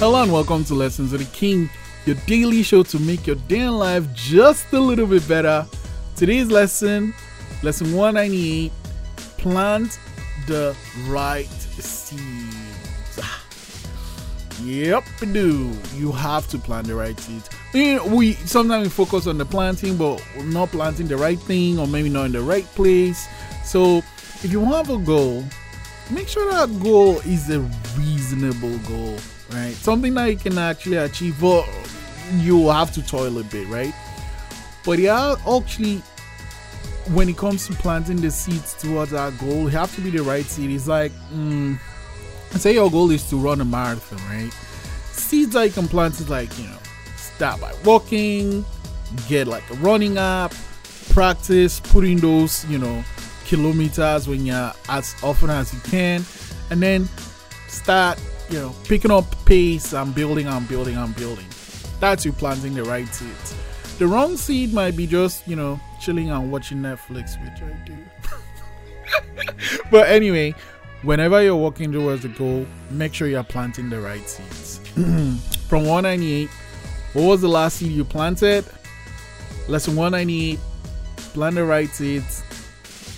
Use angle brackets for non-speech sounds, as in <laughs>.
Hello and welcome to Lessons of the King, your daily show to make your day in life just a little bit better. Today's lesson, lesson 198, plant the right seeds. Yep, do. You have to plant the right seeds. You know, we sometimes we focus on the planting, but not planting the right thing, or maybe not in the right place. So, if you have a goal, make sure that goal is a reasonable goal, right? Something that you can actually achieve, but you have to toil a bit, right? But yeah, actually, when it comes to planting the seeds towards that goal, you have to be the right seed. It's like, mm, say your goal is to run a marathon, right? Seeds you can plant is like, you know, start by walking, get like a running app, practice putting those, you know, kilometers when you're as often as you can, and then start, you know, picking up pace and building and building and building. That's you planting the right seeds. The wrong seed might be just, you know, chilling and watching Netflix, which I do. <laughs> but anyway, whenever you're walking towards the goal, make sure you're planting the right seeds. <clears throat> From 198, what was the last seed you planted? Lesson 198, plant the right seeds.